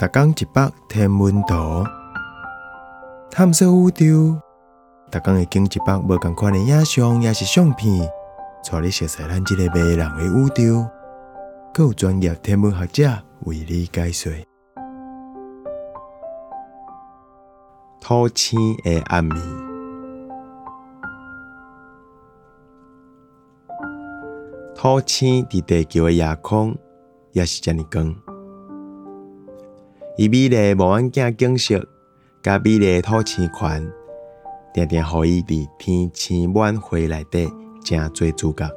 逐工一百天文图，探索宇宙。逐工会经一百无共款的影像，也是相片，带你熟悉咱这个迷人的宇宙。更有专业天文学者为你解说。土星的暗暝，土星伫地球的夜空也是遮尔光。伊美丽望远镜景色，甲美丽土星环，定定互伊伫天星晚会内底正做主角。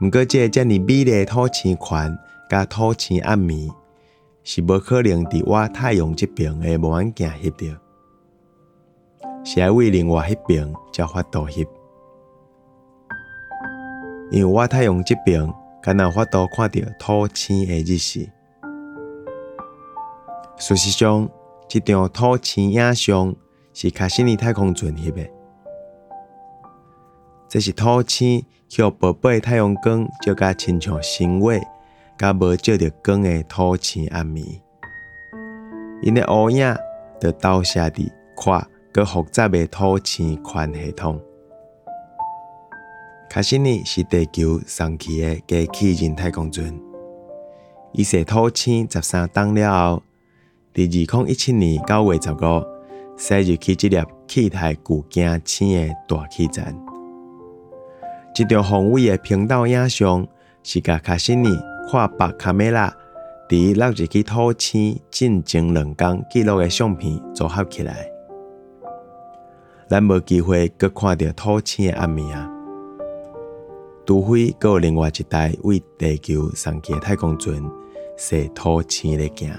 毋过，这遮尔美丽土星环甲土星暗暝，是无可能伫我太阳这边的望远镜翕着，是要为另外迄边才法度翕。因为我太阳这边敢若法度看到土星的日食。事实上，这张土星影像是卡西尼太空船翕的。这是土星互宝贝太阳光照甲亲像星月，甲无照着光的土星暗暝，因的乌影就投射伫看搁复杂的土星环系统。卡西尼是地球上去的机器人太空船，伊射土星十三档了后。伫二零一七年九月十五，驶入去这粒气态巨镜星的大气层。这张宏伟的频道影像是甲卡西尼跨白卡梅拉伫落入去土星进前两天记录的相片组合起来。咱无机会搁看到土星的暗暝啊！除非搁有另外一台为地球送去的太空船，射土星的镜。